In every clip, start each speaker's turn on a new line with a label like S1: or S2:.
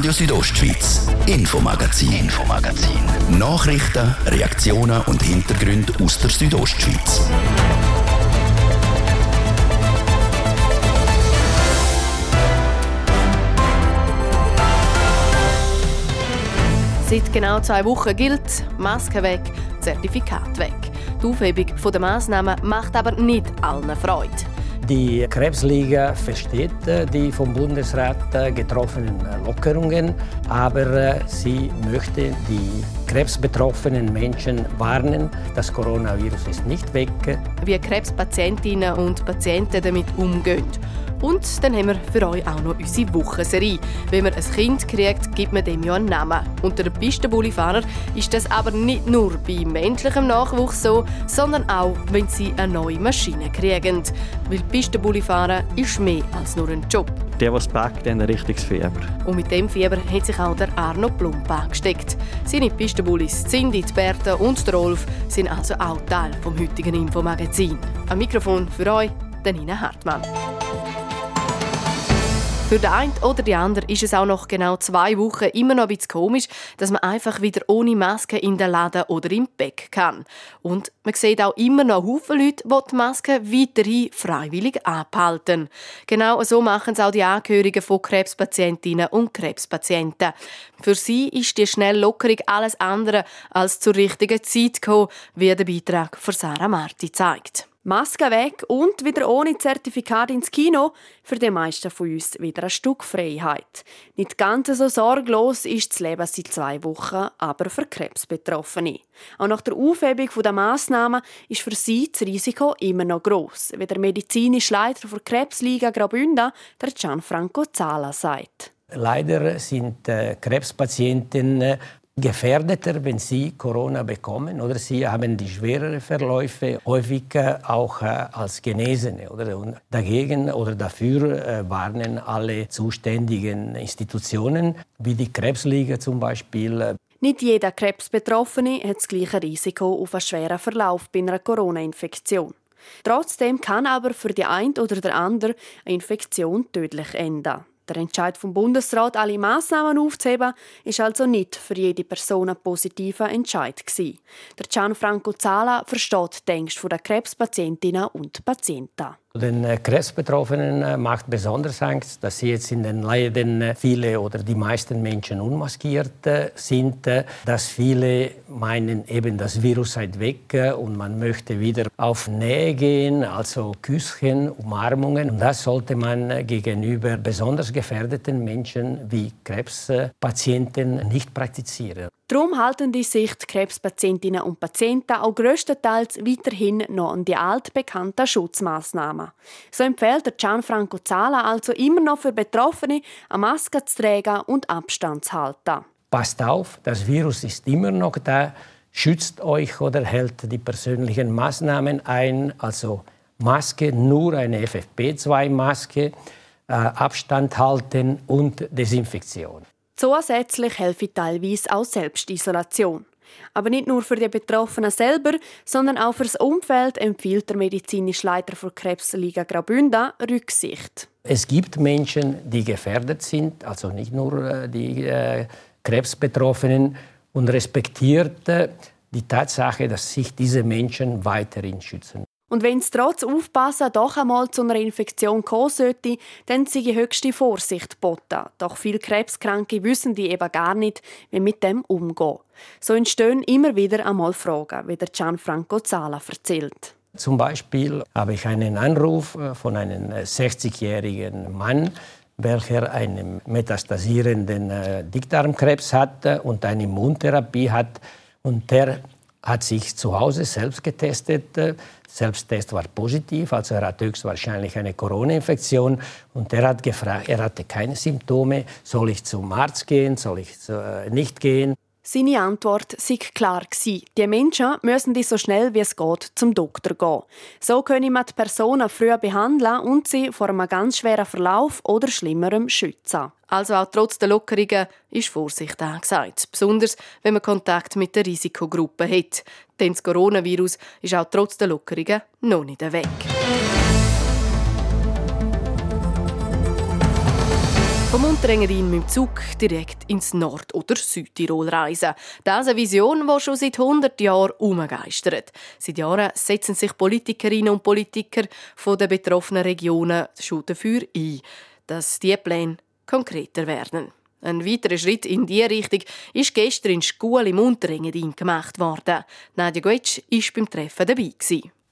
S1: Radio Südostschweiz, Infomagazin, Infomagazin. Nachrichten, Reaktionen und Hintergründe aus der Südostschweiz.
S2: Seit genau zwei Wochen gilt Maske weg, Zertifikat weg. Die Aufhebung der Massnahmen macht aber nicht allen Freude.
S3: Die Krebsliga versteht äh, die vom Bundesrat äh, getroffenen äh, Lockerungen, aber sie möchte die krebsbetroffenen Menschen warnen, das Coronavirus ist nicht weg.
S2: Wie Krebspatientinnen und Patienten damit umgehen. Und dann haben wir für euch auch noch unsere Wochenserie. Wenn man ein Kind kriegt, gibt man dem ja einen Namen. Unter den Pistenbullifahrern ist das aber nicht nur bei menschlichem Nachwuchs so, sondern auch, wenn sie eine neue Maschine kriegen. Weil Pistenbullifahren ist mehr als nur ein Job.
S4: Der, was packt, hat ein richtiges Fieber.
S2: Und mit dem Fieber hat sich auch der Arno Plump angesteckt. Seine Pistenbullis Cindy, die Bertha und der Rolf sind also auch Teil vom heutigen Infomagazin. Am Mikrofon für euch, der Nina Hartmann. Für den einen oder die andere ist es auch noch genau zwei Wochen immer noch ein bisschen komisch, dass man einfach wieder ohne Maske in den Laden oder im Bäck kann. Und man sieht auch immer noch Haufen Leute, die die Maske weiterhin freiwillig abhalten. Genau so machen es auch die Angehörigen von Krebspatientinnen und Krebspatienten. Für sie ist die Schnelllockerung alles andere als zur richtigen Zeit gekommen, wie der Beitrag von Sarah Marti zeigt.
S5: Maske weg und wieder ohne Zertifikat ins Kino. Für die meisten von uns wieder ein Stück Freiheit. Nicht ganz so sorglos ist das Leben seit zwei Wochen, aber für Krebsbetroffene. Auch nach der Aufhebung der Massnahmen ist für sie das Risiko immer noch gross, wie der medizinische Leiter der Krebsliga Graubünden, der Gianfranco Zala, sagt.
S3: Leider sind äh, Krebspatienten gefährdeter, wenn sie Corona bekommen oder sie haben die schwereren Verläufe häufiger auch äh, als Genesene. Oder? Und dagegen oder dafür äh, warnen alle zuständigen Institutionen, wie die Krebsliga zum Beispiel.
S5: Nicht jeder Krebsbetroffene hat das gleiche Risiko auf einen schweren Verlauf bei einer Corona-Infektion. Trotzdem kann aber für die eine oder der andere eine Infektion tödlich enden. Der Entscheid vom Bundesrat, alle Massnahmen aufzuheben, ist also nicht für jede Person ein positiver Entscheid. Der Gianfranco Zala versteht die Ängste der Krebspatientinnen und Patienten.
S3: Den äh, Krebsbetroffenen äh, macht besonders Angst, dass sie jetzt in den Läden äh, viele oder die meisten Menschen unmaskiert sind, dass viele meinen, eben das Virus sei weg und man möchte wieder auf Nähe gehen, also Küsschen, Umarmungen. Und das sollte man gegenüber besonders gefährdeten Menschen wie Krebspatienten nicht praktizieren.
S5: Darum halten die sich die Krebspatientinnen und Patienten auch größtenteils weiterhin noch an die altbekannten Schutzmaßnahmen. So empfiehlt der Gianfranco Zala also immer noch für Betroffene, eine Maske zu tragen und Abstand zu halten.
S3: Passt auf, das Virus ist immer noch da. Schützt euch oder hält die persönlichen Maßnahmen ein, also Maske, nur eine FFP2-Maske, äh, Abstand halten und Desinfektion.
S5: Zusätzlich helfe teilweise auch Selbstisolation. Aber nicht nur für die Betroffenen selber, sondern auch für das Umfeld empfiehlt der medizinische Leiter der Krebsliga Graubünden Rücksicht.
S3: Es gibt Menschen, die gefährdet sind, also nicht nur äh, die äh, Krebsbetroffenen, und respektiert äh, die Tatsache, dass sich diese Menschen weiterhin schützen.
S5: Und wenn es trotz Aufpassen doch einmal zu einer Infektion kommen sollte, dann sei höchste Vorsicht geboten. Doch viele Krebskranke wissen die eben gar nicht, wie mit dem umgehen. So entstehen immer wieder einmal Fragen, wie der Gianfranco Zala erzählt.
S3: Zum Beispiel habe ich einen Anruf äh, von einem 60-jährigen äh, Mann, welcher einen metastasierenden äh, Dickdarmkrebs hat und eine Immuntherapie hat. Und der hat sich zu Hause selbst getestet Selbsttest war positiv, also er hat höchstwahrscheinlich eine Corona-Infektion. Und er hat gefragt, er hatte keine Symptome, soll ich zum Arzt gehen, soll ich äh, nicht gehen?
S5: Seine Antwort sei klar Die Menschen müssen so schnell wie es geht zum Doktor gehen. So können man die Personen früh behandeln und sie vor einem ganz schweren Verlauf oder Schlimmerem schützen. Also auch trotz der Lockerungen ist Vorsicht angesagt. Besonders, wenn man Kontakt mit der Risikogruppe hat. Denn das Coronavirus ist auch trotz der Lockerungen noch nicht weg.
S2: Unterengerin mit dem Zug direkt ins Nord- oder Südtirol reisen. Das ist eine Vision, die schon seit 100 Jahren umgeistert. Seit Jahren setzen sich Politikerinnen und Politiker von den betroffenen Regionen schon dafür ein, dass diese Pläne konkreter werden. Ein weiterer Schritt in diese Richtung ist gestern in Schule im Unterengadin gemacht worden. Nadja Goetsch war beim Treffen dabei.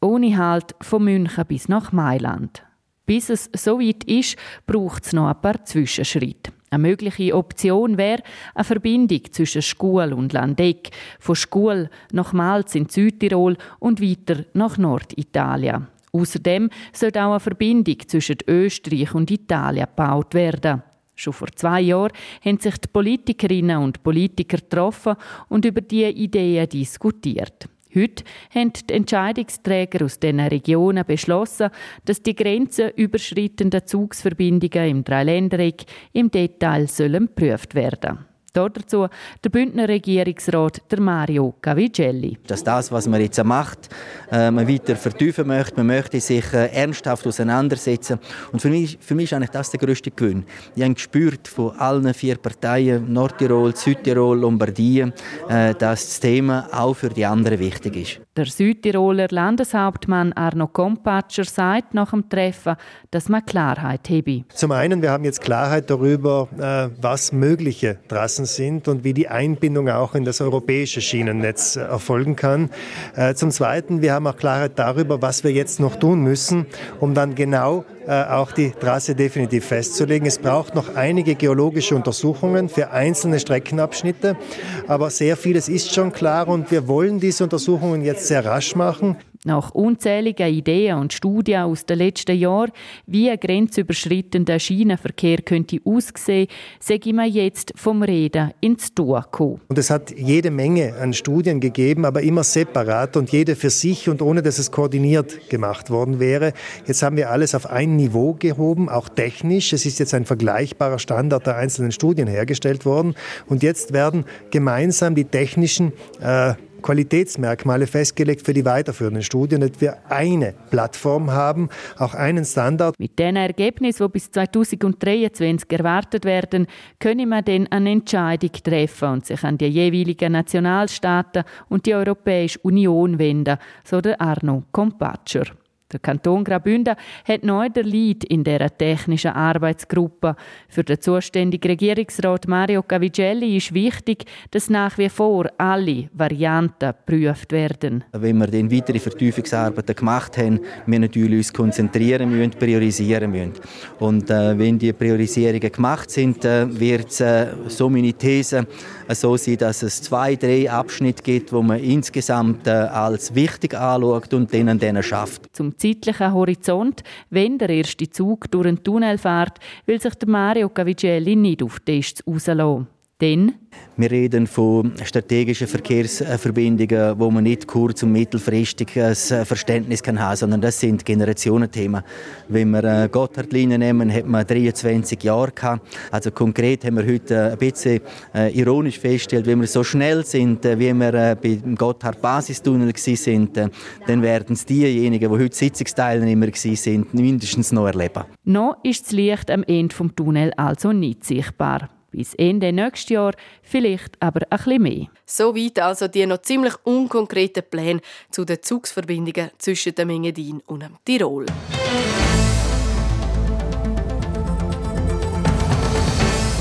S6: Ohne Halt von München bis nach Mailand. Bis es so weit ist, braucht es noch ein paar Zwischenschritte. Eine mögliche Option wäre eine Verbindung zwischen Schule und Landeck, von Schule nach Malz in Südtirol und weiter nach Norditalien. Außerdem soll auch eine Verbindung zwischen Österreich und Italien gebaut werden. Schon vor zwei Jahren haben sich die Politikerinnen und Politiker getroffen und über diese Ideen diskutiert. Heute haben die Entscheidungsträger aus diesen Regionen beschlossen, dass die grenzenüberschreitenden Zugsverbindungen im Dreiländereck im Detail geprüft werden sollen. Dazu der Bündner Regierungsrat der Mario Cavigelli.
S7: Dass das, was man jetzt macht, äh, man weiter vertiefen möchte, man möchte sich äh, ernsthaft auseinandersetzen. Und für mich, für mich ist eigentlich das der größte Gewinn. Ich habe gespürt von allen vier Parteien, Nordtirol, Südtirol, Lombardien, äh, dass das Thema auch für die anderen wichtig ist.
S6: Der Südtiroler Landeshauptmann Arno Kompatscher sagt nach dem Treffen, dass man Klarheit habe.
S8: Zum einen, wir haben jetzt Klarheit darüber, was mögliche Trassen sind und wie die Einbindung auch in das europäische Schienennetz äh, erfolgen kann. Äh, zum Zweiten, wir haben auch Klarheit darüber, was wir jetzt noch tun müssen, um dann genau äh, auch die Trasse definitiv festzulegen. Es braucht noch einige geologische Untersuchungen für einzelne Streckenabschnitte, aber sehr vieles ist schon klar und wir wollen diese Untersuchungen jetzt sehr rasch machen.
S6: Nach unzähligen Ideen und Studien aus den letzten Jahren, wie ein grenzüberschreitender Schienenverkehr könnte aussehen, sage man jetzt vom Reden ins Tun
S8: kommen. Und es hat jede Menge an Studien gegeben, aber immer separat und jede für sich und ohne, dass es koordiniert gemacht worden wäre. Jetzt haben wir alles auf ein Niveau gehoben, auch technisch. Es ist jetzt ein vergleichbarer Standard der einzelnen Studien hergestellt worden. Und jetzt werden gemeinsam die technischen äh, Qualitätsmerkmale festgelegt für die weiterführenden Studien, dass wir eine Plattform haben, auch einen Standard.
S6: Mit den Ergebnissen, die bis 2023 erwartet werden, können wir dann eine Entscheidung treffen und sich an die jeweiligen Nationalstaaten und die Europäische Union wenden, so der Arno Kompatscher. Der Kanton Graubünden hat neu der Lead in der technischen Arbeitsgruppe. Für den zuständigen Regierungsrat Mario Cavigelli ist wichtig, dass nach wie vor alle Varianten geprüft werden.
S7: Wenn wir dann weitere Vertiefungsarbeiten gemacht haben, wir natürlich uns konzentrieren müssen, priorisieren müssen. Und äh, wenn die Priorisierungen gemacht sind, äh, wird es, äh, so meine These, äh, so sein, dass es zwei, drei Abschnitte gibt, wo man insgesamt äh, als wichtig anschaut und dann an denen schafft.
S6: Zum zeitlichen Horizont, wenn der erste Zug durch einen Tunnel fährt, will sich der Mario Cavigelli nicht auf Tests rauslassen. Denn
S7: wir reden von strategischen Verkehrsverbindungen, wo man nicht kurz- und mittelfristig ein Verständnis kann haben, sondern das sind Generationenthemen. Wenn wir äh, Gotthardlinie nehmen, hat man 23 Jahre gehabt. Also konkret haben wir heute ein bisschen äh, ironisch festgestellt, wenn wir so schnell sind, äh, wie wir beim Gotthard-Basistunnel sind, dann werden es diejenigen, die heute Sitzungsteilnehmer sind, mindestens noch erleben.
S6: Noch ist das Licht am Ende des Tunnels also nicht sichtbar bis Ende nächstes Jahr, vielleicht aber ein bisschen mehr.
S2: Soweit also die noch ziemlich unkonkreten Pläne zu den Zugsverbindungen zwischen dem Engadin und dem Tirol.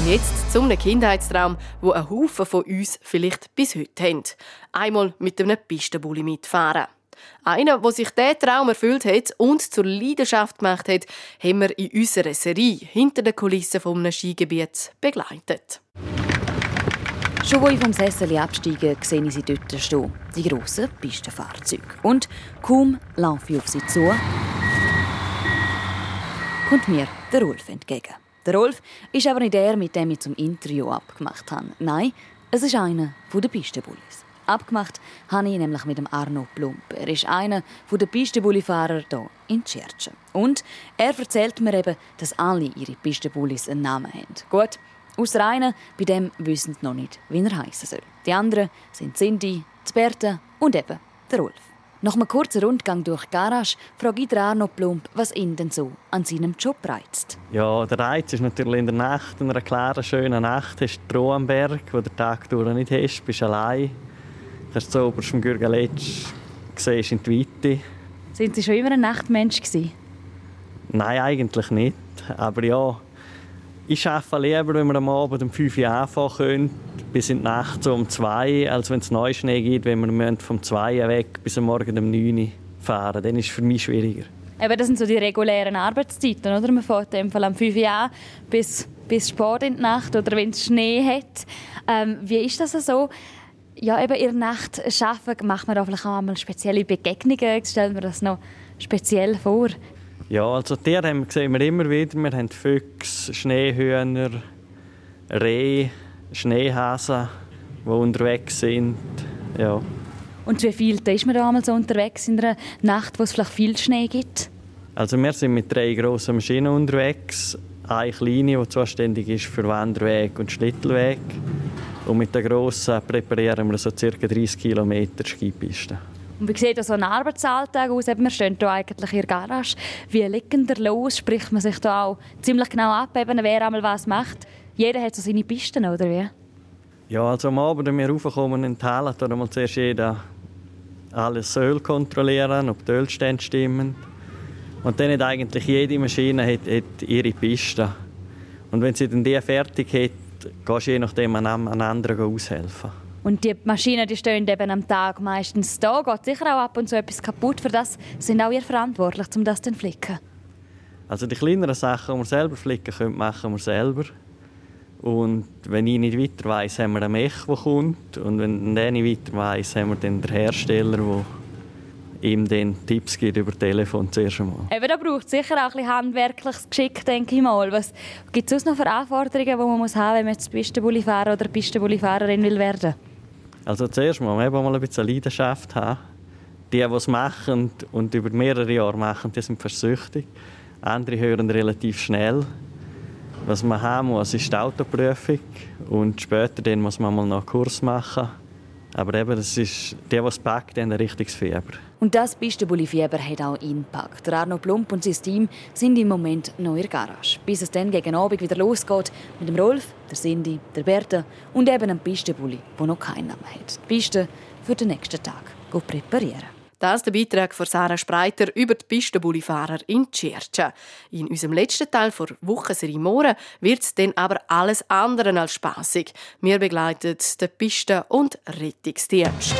S2: Jetzt zum Kindheitstraum, wo ein Haufen von uns vielleicht bis heute haben. Einmal mit einem Pistenbully mitfahren. Einer, der sich diesen Traum erfüllt hat und zur Leidenschaft gemacht hat, haben wir in unserer Serie hinter den Kulissen eines Skigebiets begleitet.
S9: Schon als ich vom Sessel absteige, sehe ich sie dort stehen, die grossen Pistenfahrzeuge. Und kaum laufe ich auf sie zu, kommt mir der Rolf entgegen. Der Rolf ist aber nicht der, mit dem ich zum Interview abgemacht habe. Nein, es ist einer der Pistenbullis. Abgemacht habe ich nämlich mit dem Arno Plump. Er ist einer der Pistenbullifahrer hier in Tscherchen. Und er erzählt mir eben, dass alle ihre Pistenbullis einen Namen haben. Gut, außer einer, bei dem wissen sie noch nicht, wie er heißen soll. Die anderen sind Cindy, Bertha und eben der Rolf. Nach einem kurzen Rundgang durch die Garage frage ich Arno Plump, was ihn denn so an seinem Job reizt.
S4: Ja, der Reiz ist natürlich in der Nacht, in einer klaren, schönen Nacht. Hast du Ruhe am Berg, wo der Tag durch nicht hast, bist allein. Kannst du oberst vom Gürgeletsch siehst in die Weite.
S9: Sind Sie schon immer ein Nachtmensch gewesen?
S4: Nein, eigentlich nicht. Aber ja, ich arbeite lieber, wenn wir am Abend um 5 Uhr anfangen können, bis in die Nacht so um 2 als wenn es Neuschnee gibt, wenn wir vom 2 Uhr weg bis am Morgen um 9 Uhr fahren. Dann ist es für mich schwieriger.
S9: Eben, das sind so die regulären Arbeitszeiten, oder? Man fährt Fall am 5 Uhr an bis, bis spät in die Nacht oder wenn es Schnee hat. Ähm, wie ist das so? Ja, eben in der Nacht arbeiten, macht man da vielleicht auch einmal spezielle Begegnungen? Stellt man das noch speziell vor?
S4: Ja, also Tiere haben, sehen wir immer wieder. Wir haben Füchse, Schneehühner, Rehe, Schneehasen, die unterwegs sind. Ja.
S9: Und wie viel ist man da so unterwegs in einer Nacht, wo es vielleicht viel Schnee gibt?
S4: Also wir sind mit drei grossen Maschinen unterwegs. Eine kleine, die zuständig ist für Wanderweg und Schlittelweg. Und mit der grossen präparieren wir so ca. 30 km Skipisten.
S9: Und wie sieht so ein Arbeitsalltag aus? Wir stehen hier eigentlich in der Garage. Wie liegen da los? Spricht man sich da auch ziemlich genau ab, eben, wer einmal was macht? Jeder hat so seine Pisten, oder wie?
S4: Ja, also am Abend, wenn wir raufkommen in die Halle, dann mal zuerst jeder alles Öl kontrollieren, ob die Ölstände stimmen. Und dann hat eigentlich jede Maschine hat, hat ihre Piste. Und wenn sie dann die fertig hat, gehst je nachdem an einen anderen aushelfen.
S9: Und die Maschinen die stehen eben am Tag meistens da. Geht sicher auch ab und zu etwas kaputt. Für das sind auch ihr verantwortlich, um das zu flicken.
S4: Also die kleineren Sachen, die wir selber flicken können, machen wir selber. Und wenn ich nicht weiter weiss, haben wir einen Mech, der kommt. Und wenn der nicht weiter weiss, haben wir dann den Hersteller, der ihm dann Tipps gibt über Telefon zuerst einmal.
S9: Eben, da braucht es sicher auch ein bisschen handwerkliches Geschick, denke ich mal. Was gibt es sonst noch für Anforderungen, die man muss haben muss, wenn man jetzt Pistenbullifahrer oder Pistenbullifahrerin will werden
S4: Also zuerst mal, eben mal ein bisschen Leidenschaft haben. Die, die es machen und über mehrere Jahre machen, die sind versüchtig. Andere hören relativ schnell. Was man haben muss, ist die Autoprüfung und später dann muss man mal noch einen Kurs machen. Aber eben, das ist, der, es packt, ein richtiges Fieber.
S9: Und das Pistenbulli-Fieber hat auch ihn gepackt. Arno Plump und sein Team sind im Moment noch in der Garage. Bis es dann gegen Abend wieder losgeht mit dem Rolf, der Cindy, der Bertha und eben einem Pistenbulli, der noch keinen Namen hat. Die Piste für den nächsten Tag präparieren.
S2: Das ist der Beitrag von Sarah Spreiter über die Pistenbullifahrer in Tschirtscha. In unserem letzten Teil der Wochenserie Morgen wird es dann aber alles andere als spaßig. Wir begleiten den Pisten- und Rettungsdienst.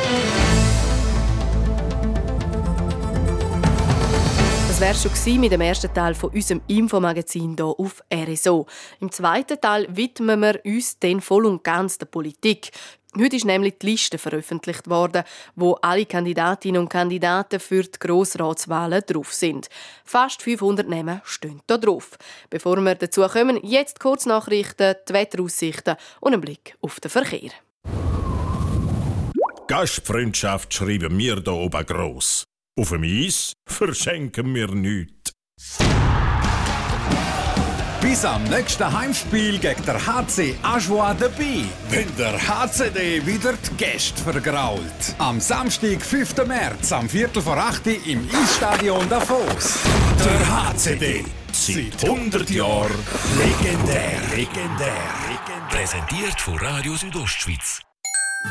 S2: Das wäre schon mit dem ersten Teil von unserem Infomagazin hier auf RSO. Im zweiten Teil widmen wir uns dann voll und ganz der Politik. Heute ist nämlich die Liste veröffentlicht worden, wo alle Kandidatinnen und Kandidaten für die Grossratswahlen drauf sind. Fast 500 Namen stehen da drauf. Bevor wir dazu kommen, jetzt kurz Nachrichten, die Wetteraussichten und einen Blick auf den Verkehr.
S10: Gastfreundschaft schreiben wir hier oben gross. Auf dem Eis verschenken wir nichts.
S11: Bis am nächsten Heimspiel gegen der HC Ajoie dabei, wenn der HCD wieder die Gäste vergrault. Am Samstag, 5. März, am Viertel vor 8 Uhr im Eisstadion Davos. Der HCD. Seit 100 Jahren legendär. Legendär.
S1: Präsentiert von Radio Südostschweiz.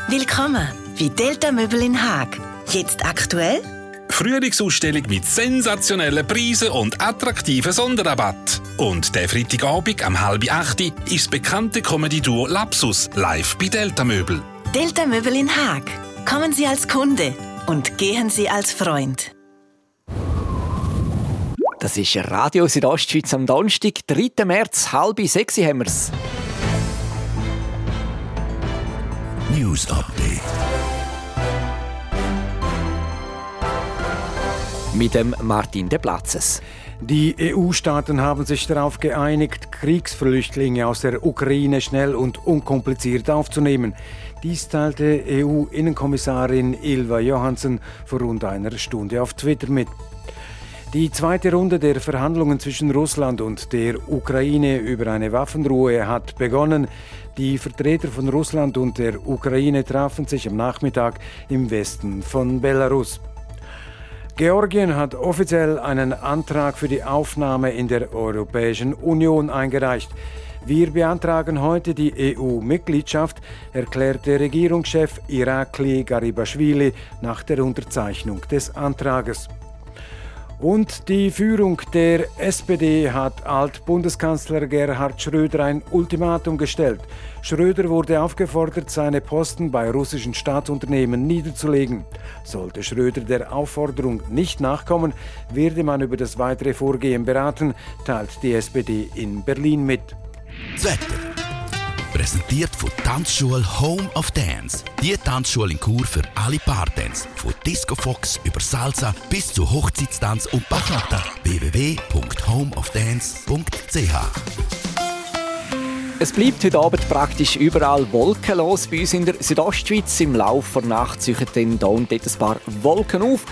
S12: Willkommen bei Delta Möbel in Haag. Jetzt aktuell
S13: Frühlingsausstellung mit sensationellen Preisen und attraktiven Sonderrabatt. Und der Freitagabend am halb acht ist das bekannte Comedy-Duo Lapsus live bei Delta Möbel.
S12: Delta Möbel in Haag. Kommen Sie als Kunde und gehen Sie als Freund.
S14: Das ist Radio Südostschweiz am Donnerstag, 3. März, halb sechs haben wir's.
S1: News Update.
S14: Mit dem Martin de Platzes.
S15: Die EU-Staaten haben sich darauf geeinigt, Kriegsflüchtlinge aus der Ukraine schnell und unkompliziert aufzunehmen. Dies teilte EU-Innenkommissarin Ilva Johansson vor rund einer Stunde auf Twitter mit. Die zweite Runde der Verhandlungen zwischen Russland und der Ukraine über eine Waffenruhe hat begonnen. Die Vertreter von Russland und der Ukraine trafen sich am Nachmittag im Westen von Belarus. Georgien hat offiziell einen Antrag für die Aufnahme in der Europäischen Union eingereicht. Wir beantragen heute die EU-Mitgliedschaft, erklärte Regierungschef Irakli Garibashvili nach der Unterzeichnung des Antrages. Und die Führung der SPD hat Alt-Bundeskanzler Gerhard Schröder ein Ultimatum gestellt. Schröder wurde aufgefordert, seine Posten bei russischen Staatsunternehmen niederzulegen. Sollte Schröder der Aufforderung nicht nachkommen, werde man über das weitere Vorgehen beraten, teilt die SPD in Berlin mit.
S1: Wetter. Präsentiert von Tanzschule Home of Dance. Die Tanzschule in Kur für alle Partens. Von Disco Fox über Salsa bis zu Hochzeitstanz und Bachata. www.homeofdance.ch
S14: es bleibt heute Abend praktisch überall wolkenlos. Bei uns in der Südostschweiz im Laufe der Nacht ziehen dann hier und dort ein paar Wolken auf.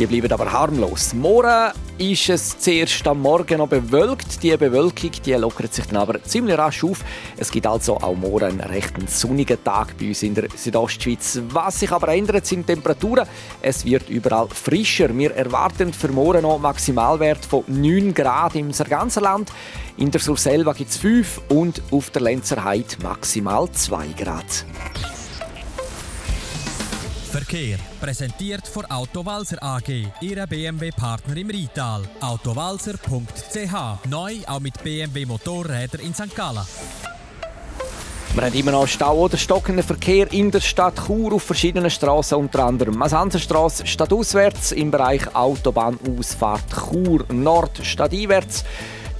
S14: Die bleiben aber harmlos. Morgen ist es zuerst am Morgen noch bewölkt. Die Bewölkung die lockert sich dann aber ziemlich rasch auf. Es gibt also auch morgen einen recht sonnigen Tag bei uns in der Südostschweiz. Was sich aber ändert, sind Temperaturen. Es wird überall frischer. Wir erwarten für morgen noch Maximalwert von 9 Grad im ganzen Land. In der Surselva gibt es 5 und auf der Lenzer Heide maximal 2 Grad.
S16: Verkehr präsentiert von Autowalzer AG, Ihrer BMW-Partner im Rital. Autowalzer.ch neu auch mit BMW Motorrädern in St. Gallen.
S14: Wir haben immer noch Stau oder stockenden Verkehr in der Stadt Chur auf verschiedenen Straßen, unter anderem Masanserstraße stadtauswärts im Bereich Autobahnausfahrt Chur Nord stadteinwärts.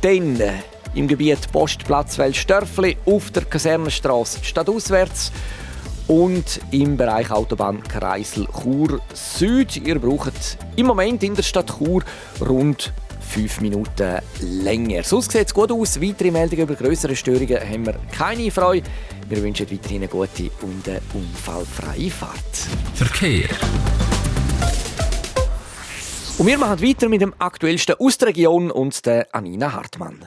S14: Dann äh, im Gebiet Postplatz Welsdörfli auf der Kasernenstraße stadtauswärts und im Bereich Autobahn Kreisel Chur Süd. Ihr braucht im Moment in der Stadt Chur rund fünf Minuten länger. Sonst sieht es gut aus. Weitere Meldungen über größere Störungen haben wir keine Freude. Wir wünschen weiterhin eine gute und eine unfallfreie Fahrt.
S16: Verkehr.
S14: Und wir machen weiter mit dem aktuellsten aus der Region und der Anina Hartmann.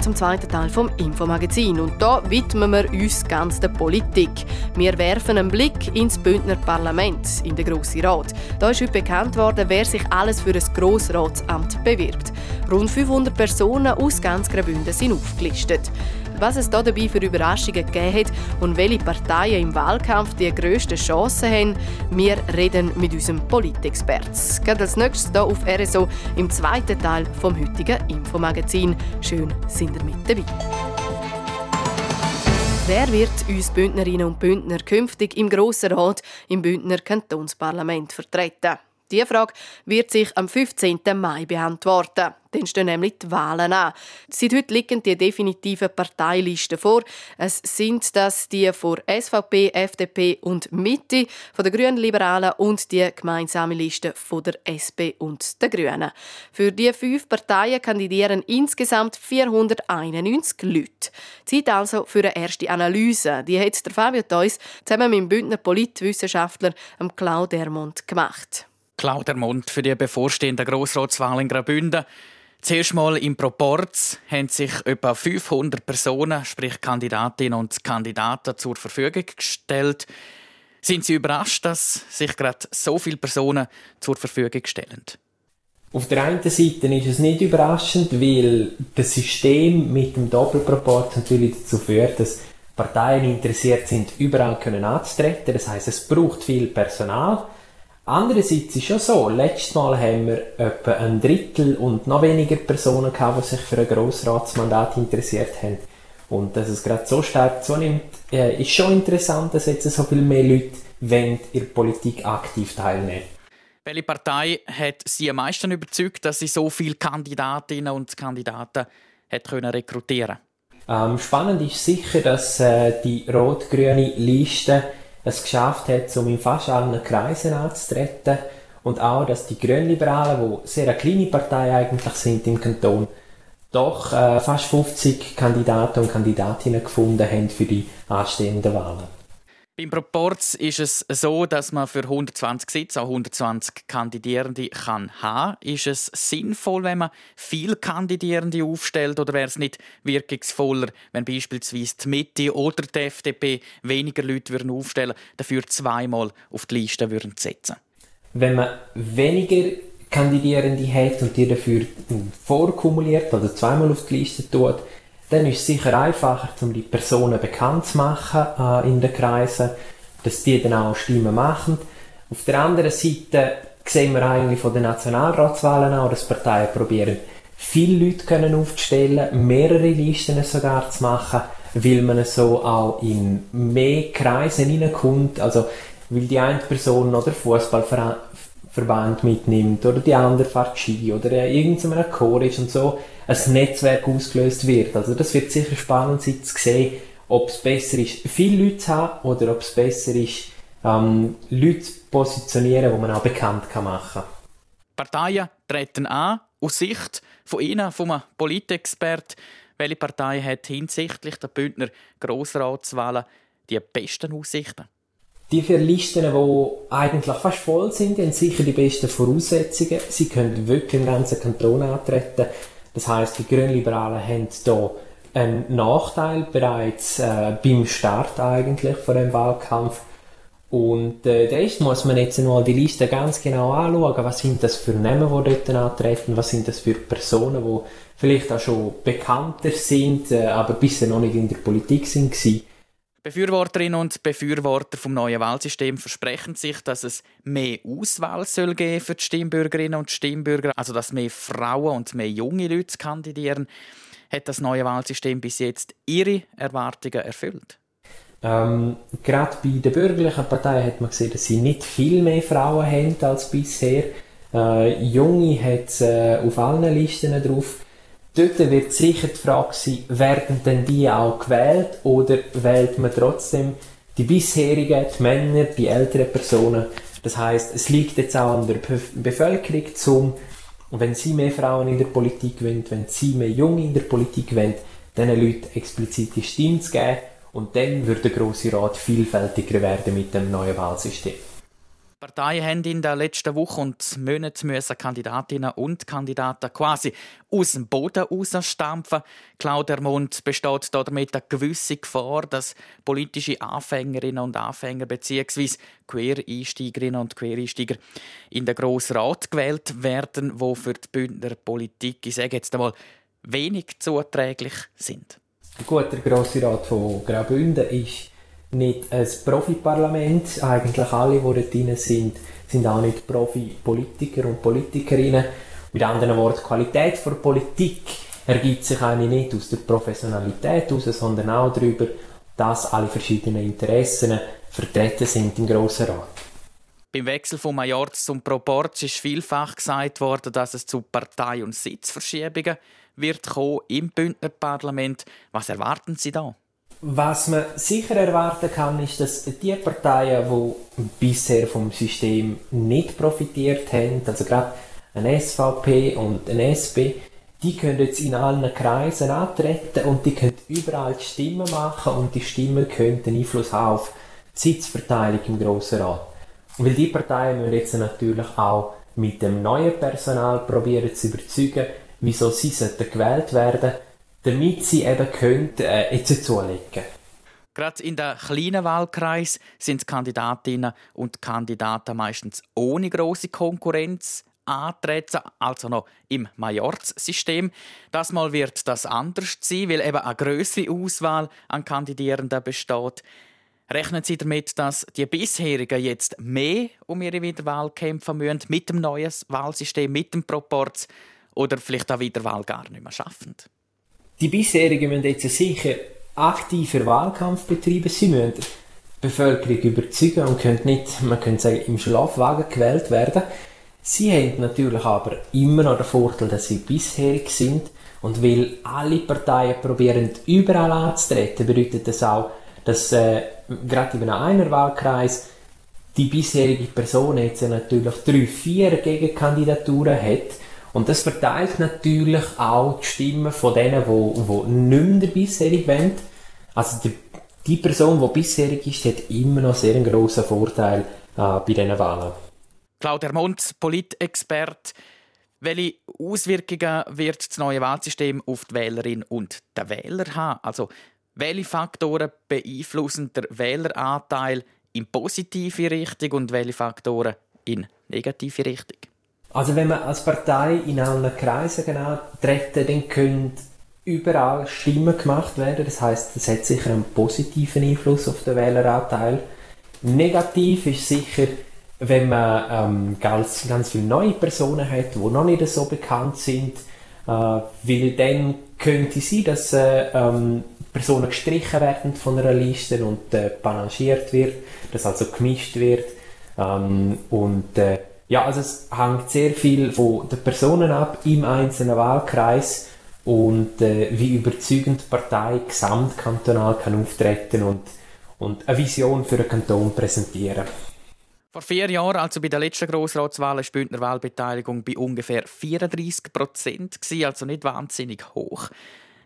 S2: Zum zweiten Teil vom Infomagazin und da widmen wir uns ganz der Politik. Wir werfen einen Blick ins Bündner Parlament, in den Grossen Rat. Da ist heute bekannt worden, wer sich alles für ein Grossratsamt bewirbt. Rund 500 Personen aus ganz Graubünden sind aufgelistet was es da dabei für Überraschungen gegeben hat und welche Parteien im Wahlkampf die grössten Chancen haben. Wir reden mit unserem Politexperten. Geht als nächstes hier auf RSO im zweiten Teil vom heutigen Infomagazin. Schön sind ihr mit dabei. Wer wird uns Bündnerinnen und Bündner künftig im Grossen Rat im Bündner Kantonsparlament vertreten? Diese Frage wird sich am 15. Mai beantworten. Dann stehen nämlich die Wahlen an. Seit heute liegen die definitiven Parteilisten vor. Es sind das die von SVP, FDP und Mitte, von den Grünen Liberalen und die gemeinsame Liste von der SP und der Grünen. Für die fünf Parteien kandidieren insgesamt 491 Leute. Zeit also für eine erste Analyse. Die hat der Fabio Theus zusammen mit dem Bündner Politwissenschaftler Claude Dermont gemacht.
S17: Claude Dermont für die bevorstehende Grossratswahl in Graubünden. Zuerst mal im Proporz haben sich etwa 500 Personen, sprich Kandidatinnen und Kandidaten, zur Verfügung gestellt. Sind Sie überrascht, dass sich gerade so viele Personen zur Verfügung stellen?
S18: Auf der einen Seite ist es nicht überraschend, weil das System mit dem Doppelproporz natürlich dazu führt, dass Parteien interessiert sind, überall können anzutreten. Das heißt, es braucht viel Personal. Andererseits ist schon so, letztes Mal haben wir etwa ein Drittel und noch weniger Personen gehabt, die sich für ein Grossratsmandat interessiert haben. Und dass es gerade so stark zunimmt, äh, ist schon interessant, dass jetzt so viel mehr Leute in der Politik aktiv teilnehmen.
S17: Welche Partei hat Sie am meisten überzeugt, dass sie so viele Kandidatinnen und Kandidaten hat können rekrutieren
S18: ähm, Spannend ist sicher, dass äh, die rot-grüne Liste es geschafft hat, um in fast allen Kreisen anzutreten und auch, dass die Grünliberalen, die sehr eine kleine Partei eigentlich sind im Kanton, doch äh, fast 50 Kandidaten und Kandidatinnen gefunden haben für die anstehenden Wahlen.
S17: Beim Proporz ist es so, dass man für 120 Sitze auch 120 Kandidierende kann haben. Ist es sinnvoll, wenn man viele Kandidierende aufstellt, oder wäre es nicht wirkungsvoller, wenn beispielsweise die Mitte oder die FDP weniger Leute würden aufstellen, dafür zweimal auf die Liste würden setzen?
S18: Wenn man weniger Kandidierende hat und die dafür vorkumuliert oder zweimal auf die Liste tut, dann ist es sicher einfacher, um die Personen bekannt zu machen äh, in den Kreisen, dass die dann auch Stimmen machen. Auf der anderen Seite sehen wir eigentlich von den Nationalratswahlen auch, dass Parteien probieren, viele Leute können aufzustellen, mehrere Listen sogar zu machen, weil man so auch in mehr Kreise hineinkommt, also weil die eine Person oder Fußballverband mitnimmt oder die andere fährt Ski oder irgendein Chor ist und so ein Netzwerk ausgelöst wird. Also das wird sicher spannend sein zu sehen, ob es besser ist, viele Leute zu haben oder ob es besser ist, ähm, Leute zu positionieren, die man auch bekannt kann machen kann.
S17: Parteien treten an, aus Sicht von Ihnen, vom Politexpert. Welche Partei hat hinsichtlich der Bündner Grossratswahlen die besten Aussichten?
S18: Die vier Listen, die eigentlich fast voll sind, haben sicher die besten Voraussetzungen. Sie können wirklich im ganzen Kanton antreten. Das heißt, die Grünliberalen haben hier einen Nachteil bereits äh, beim Start eigentlich von dem Wahlkampf. Und äh, Rest muss man jetzt mal die Liste ganz genau anschauen. Was sind das für Namen, die dort antreten? Was sind das für Personen, die vielleicht auch schon bekannter sind, äh, aber bisher noch nicht in der Politik sind gewesen.
S17: Befürworterinnen und Befürworter vom neuen Wahlsystem versprechen sich, dass es mehr Auswahl soll geben für die Stimmbürgerinnen und Stimmbürger, also dass mehr Frauen und mehr junge Leute kandidieren. Hat das neue Wahlsystem bis jetzt Ihre Erwartungen erfüllt?
S18: Ähm, gerade bei den bürgerlichen Parteien hat man gesehen, dass sie nicht viel mehr Frauen haben als bisher. Äh, Junge hat es äh, auf allen Listen drauf. Dort wird sicher die Frage sein, werden denn die auch gewählt oder wählt man trotzdem die bisherigen, die Männer, die älteren Personen? Das heißt, es liegt jetzt auch an der Bevölkerung, zum, wenn sie mehr Frauen in der Politik wollen, wenn sie mehr Junge in der Politik wollen, diesen Leuten explizite Stimme zu geben und dann wird der Grosse Rat vielfältiger werden mit dem neuen Wahlsystem.
S17: Parteien haben in den letzten Wochen und Monaten müssen Kandidatinnen und Kandidaten quasi aus dem Boden rausstampfen. Claudia Mund besteht damit eine gewisse Gefahr, dass politische Anfängerinnen und Anfänger bzw. Quereinsteigerinnen und Quereinsteiger in den Grossen Rat gewählt werden, wo für die Bündner Politik, ich sage jetzt einmal, wenig zuträglich sind.
S18: Gut, der Grosse Rat von Graubünden ist nicht ein Profi-Parlament. Eigentlich alle, die dort drin sind, sind auch nicht Profi-Politiker und Politikerinnen. Mit anderen Worten, die Qualität der Politik ergibt sich eigentlich nicht aus der Professionalität heraus, sondern auch darüber, dass alle verschiedenen Interessen vertreten sind im Grossen Rat.
S17: Beim Wechsel vom Majorz zum Proporz ist vielfach gesagt worden, dass es zu Partei- und Sitzverschiebungen wird kommen im Bündner Parlament. Was erwarten Sie da?
S18: Was man sicher erwarten kann, ist, dass die Parteien, die bisher vom System nicht profitiert haben, also gerade eine SVP und eine SP, die können jetzt in allen Kreisen antreten und die können überall die Stimmen machen und die Stimmen können Einfluss haben auf die Sitzverteilung im Grossen Rat. Und weil die Parteien müssen jetzt natürlich auch mit dem neuen Personal probieren zu überzeugen, wieso sie gewählt werden sollten damit sie eben können, äh, jetzt zulegen
S17: Gerade in den kleinen Wahlkreis sind Kandidatinnen und Kandidaten meistens ohne große Konkurrenz antreten, also noch im Majorz-System. Das Mal wird das anders sein, weil eben eine größere Auswahl an Kandidierenden besteht. Rechnen Sie damit, dass die bisherigen jetzt mehr um ihre Wiederwahl kämpfen müssen mit dem neuen Wahlsystem, mit dem Proporz oder vielleicht auch Wiederwahl gar nicht mehr schaffen?
S18: Die bisherigen müssen jetzt sicher aktiver Wahlkampf betreiben. Sie müssen die Bevölkerung überzeugen und können nicht, man könnte sagen, im Schlafwagen gewählt werden. Sie haben natürlich aber immer noch den Vorteil, dass sie bisherig sind. Und weil alle Parteien probieren, überall anzutreten, bedeutet das auch, dass äh, gerade in einem Wahlkreis die bisherige Person jetzt natürlich drei, vier Gegenkandidaturen hat und das verteilt natürlich auch die Stimmen von denen, die, die nicht mehr sein wollen. Also der die Person, die bisherig ist, hat immer noch sehr einen grossen Vorteil äh, bei diesen Wahlen.
S17: Claudia Mont, Politexperte. Welche Auswirkungen wird das neue Wahlsystem auf die Wählerin und den Wähler haben? Also, welche Faktoren beeinflussen den Wähleranteil in positive Richtung und welche Faktoren in negative Richtung?
S18: Also wenn man als Partei in allen Kreisen genau treten, dann können überall Stimmen gemacht werden. Das heißt, das hat sicher einen positiven Einfluss auf den Wähleranteil. Negativ ist sicher, wenn man ähm, ganz, ganz viele neue Personen hat, die noch nicht so bekannt sind, äh, weil dann könnte sein, dass äh, ähm, Personen gestrichen werden von einer Liste und äh, panaschiert wird, dass also gemischt wird. Ähm, und äh, ja, also es hängt sehr viel von den Personen ab im einzelnen Wahlkreis und äh, wie überzeugend die Partei gesamtkantonal kann auftreten und, und eine Vision für den Kanton präsentieren.
S17: Vor vier Jahren, also bei der letzten Grossratswahl, war die Bündner Wahlbeteiligung bei ungefähr 34 Prozent, also nicht wahnsinnig hoch.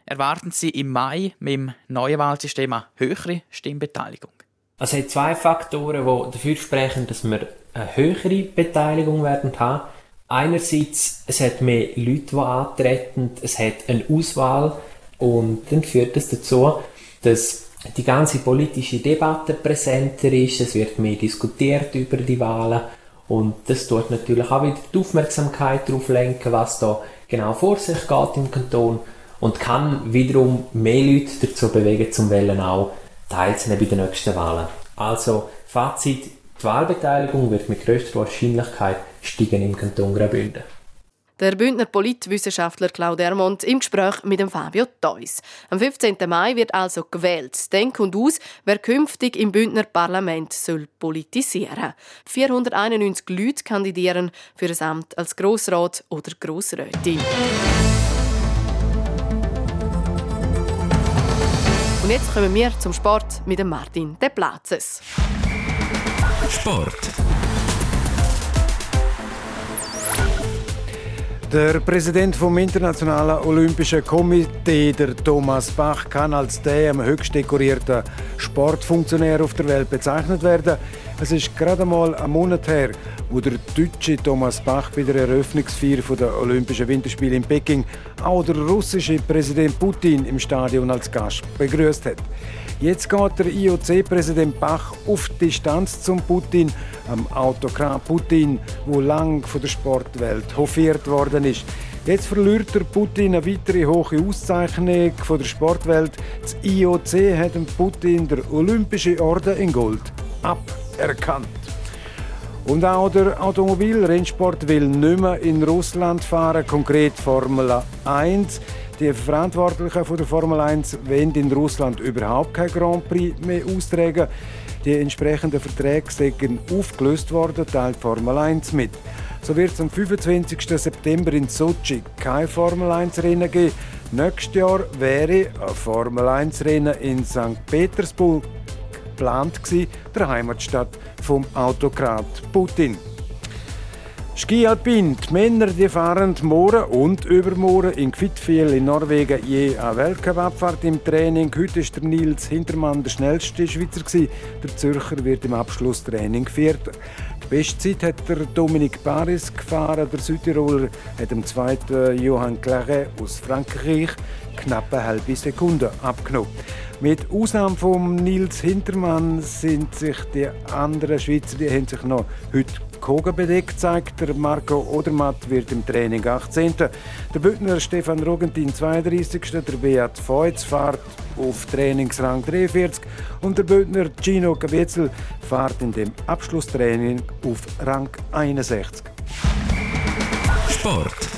S17: Erwarten Sie im Mai mit dem neuen Wahlsystem eine höhere Stimmbeteiligung?
S18: Es hat zwei Faktoren, die dafür sprechen, dass wir eine höhere Beteiligung werden haben. Einerseits, es hat mehr Leute, die antreten, es hat eine Auswahl und dann führt das dazu, dass die ganze politische Debatte präsenter ist, es wird mehr diskutiert über die Wahlen und das tut natürlich auch wieder die Aufmerksamkeit darauf lenken, was da genau vor sich geht im Kanton und kann wiederum mehr Leute dazu bewegen, zum Wählen auch teilzunehmen bei den nächsten Wahlen. Also Fazit, die Wahlbeteiligung wird mit größter Wahrscheinlichkeit steigen im Kanton Graubünden.
S2: Der Bündner Politwissenschaftler Claude Ermont im Gespräch mit dem Fabio Theus. Am 15. Mai wird also gewählt. Denk und aus, wer künftig im Bündner Parlament soll politisieren. 491 Leute kandidieren für das Amt als Grossrat oder Grossrätin. Und jetzt kommen wir zum Sport mit dem Martin De Platzes.
S1: Sport.
S15: Der Präsident vom Internationalen Olympischen Komitee, der Thomas Bach, kann als der am höchst dekorierten Sportfunktionär auf der Welt bezeichnet werden. Es ist gerade mal ein Monat her, wo der deutsche Thomas Bach bei der Eröffnungsfeier der Olympischen Winterspiele in Peking auch der russische Präsident Putin im Stadion als Gast begrüßt hat. Jetzt geht der IOC-Präsident Bach auf Distanz zum Putin, am Autokrat Putin, wo lang von der Sportwelt hofiert worden ist. Jetzt verliert der Putin eine weitere hohe Auszeichnung von der Sportwelt. Das IOC hat dem Putin der Olympische Orden in Gold aberkannt. Und auch der Automobilrennsport will nicht mehr in Russland fahren, konkret Formel 1. Die Verantwortlichen von der Formel 1 wollen in Russland überhaupt kein Grand Prix mehr austragen. Die entsprechenden Verträge sind aufgelöst worden, teilt Formel 1 mit. So wird es am 25. September in Sochi kein Formel 1 Rennen geben. Nächstes Jahr wäre ein Formel 1 Rennen in St. Petersburg geplant gewesen, der Heimatstadt vom Autokrat Putin. Ski Alpin. Die Männer die fahren morgen und übermorgen in Kvitfjell in Norwegen je eine Weltcup-Abfahrt im Training. Heute war der Nils Hintermann der schnellste Schweizer. Der Zürcher wird im Abschlusstraining Vierter. Die Bestzeit hat der Dominik Paris gefahren. Der Südtiroler hat dem zweiten Johann Claret aus Frankreich knapp eine halbe Sekunde abgenommen. Mit Ausnahme von Nils Hintermann sind sich die anderen Schweizer, die haben sich noch heute Kogenbedeckt zeigt der Marco Odermatt wird im Training 18. Der Bündner Stefan Rogentin 32. Der Beat Feutz fährt auf Trainingsrang 43 und der Bündner Gino Kavetzel fährt in dem Abschlusstraining auf Rang 61.
S1: Sport.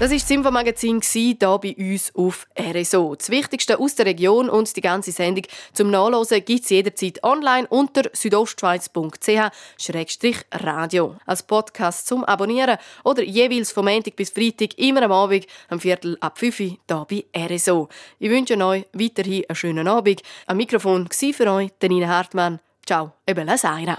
S2: Das war das Infomagazin hier bei uns auf RSO. Das Wichtigste aus der Region und die ganze Sendung zum Nachlesen gibt es jederzeit online unter südostschweiz.ch-radio. Als Podcast zum Abonnieren oder jeweils vom Montag bis Freitag immer am Abend am Viertel ab 5 Uhr hier bei RSO. Ich wünsche euch weiterhin einen schönen Abend. Am Mikrofon war für euch Nina Hartmann. Ciao, eben la Seira.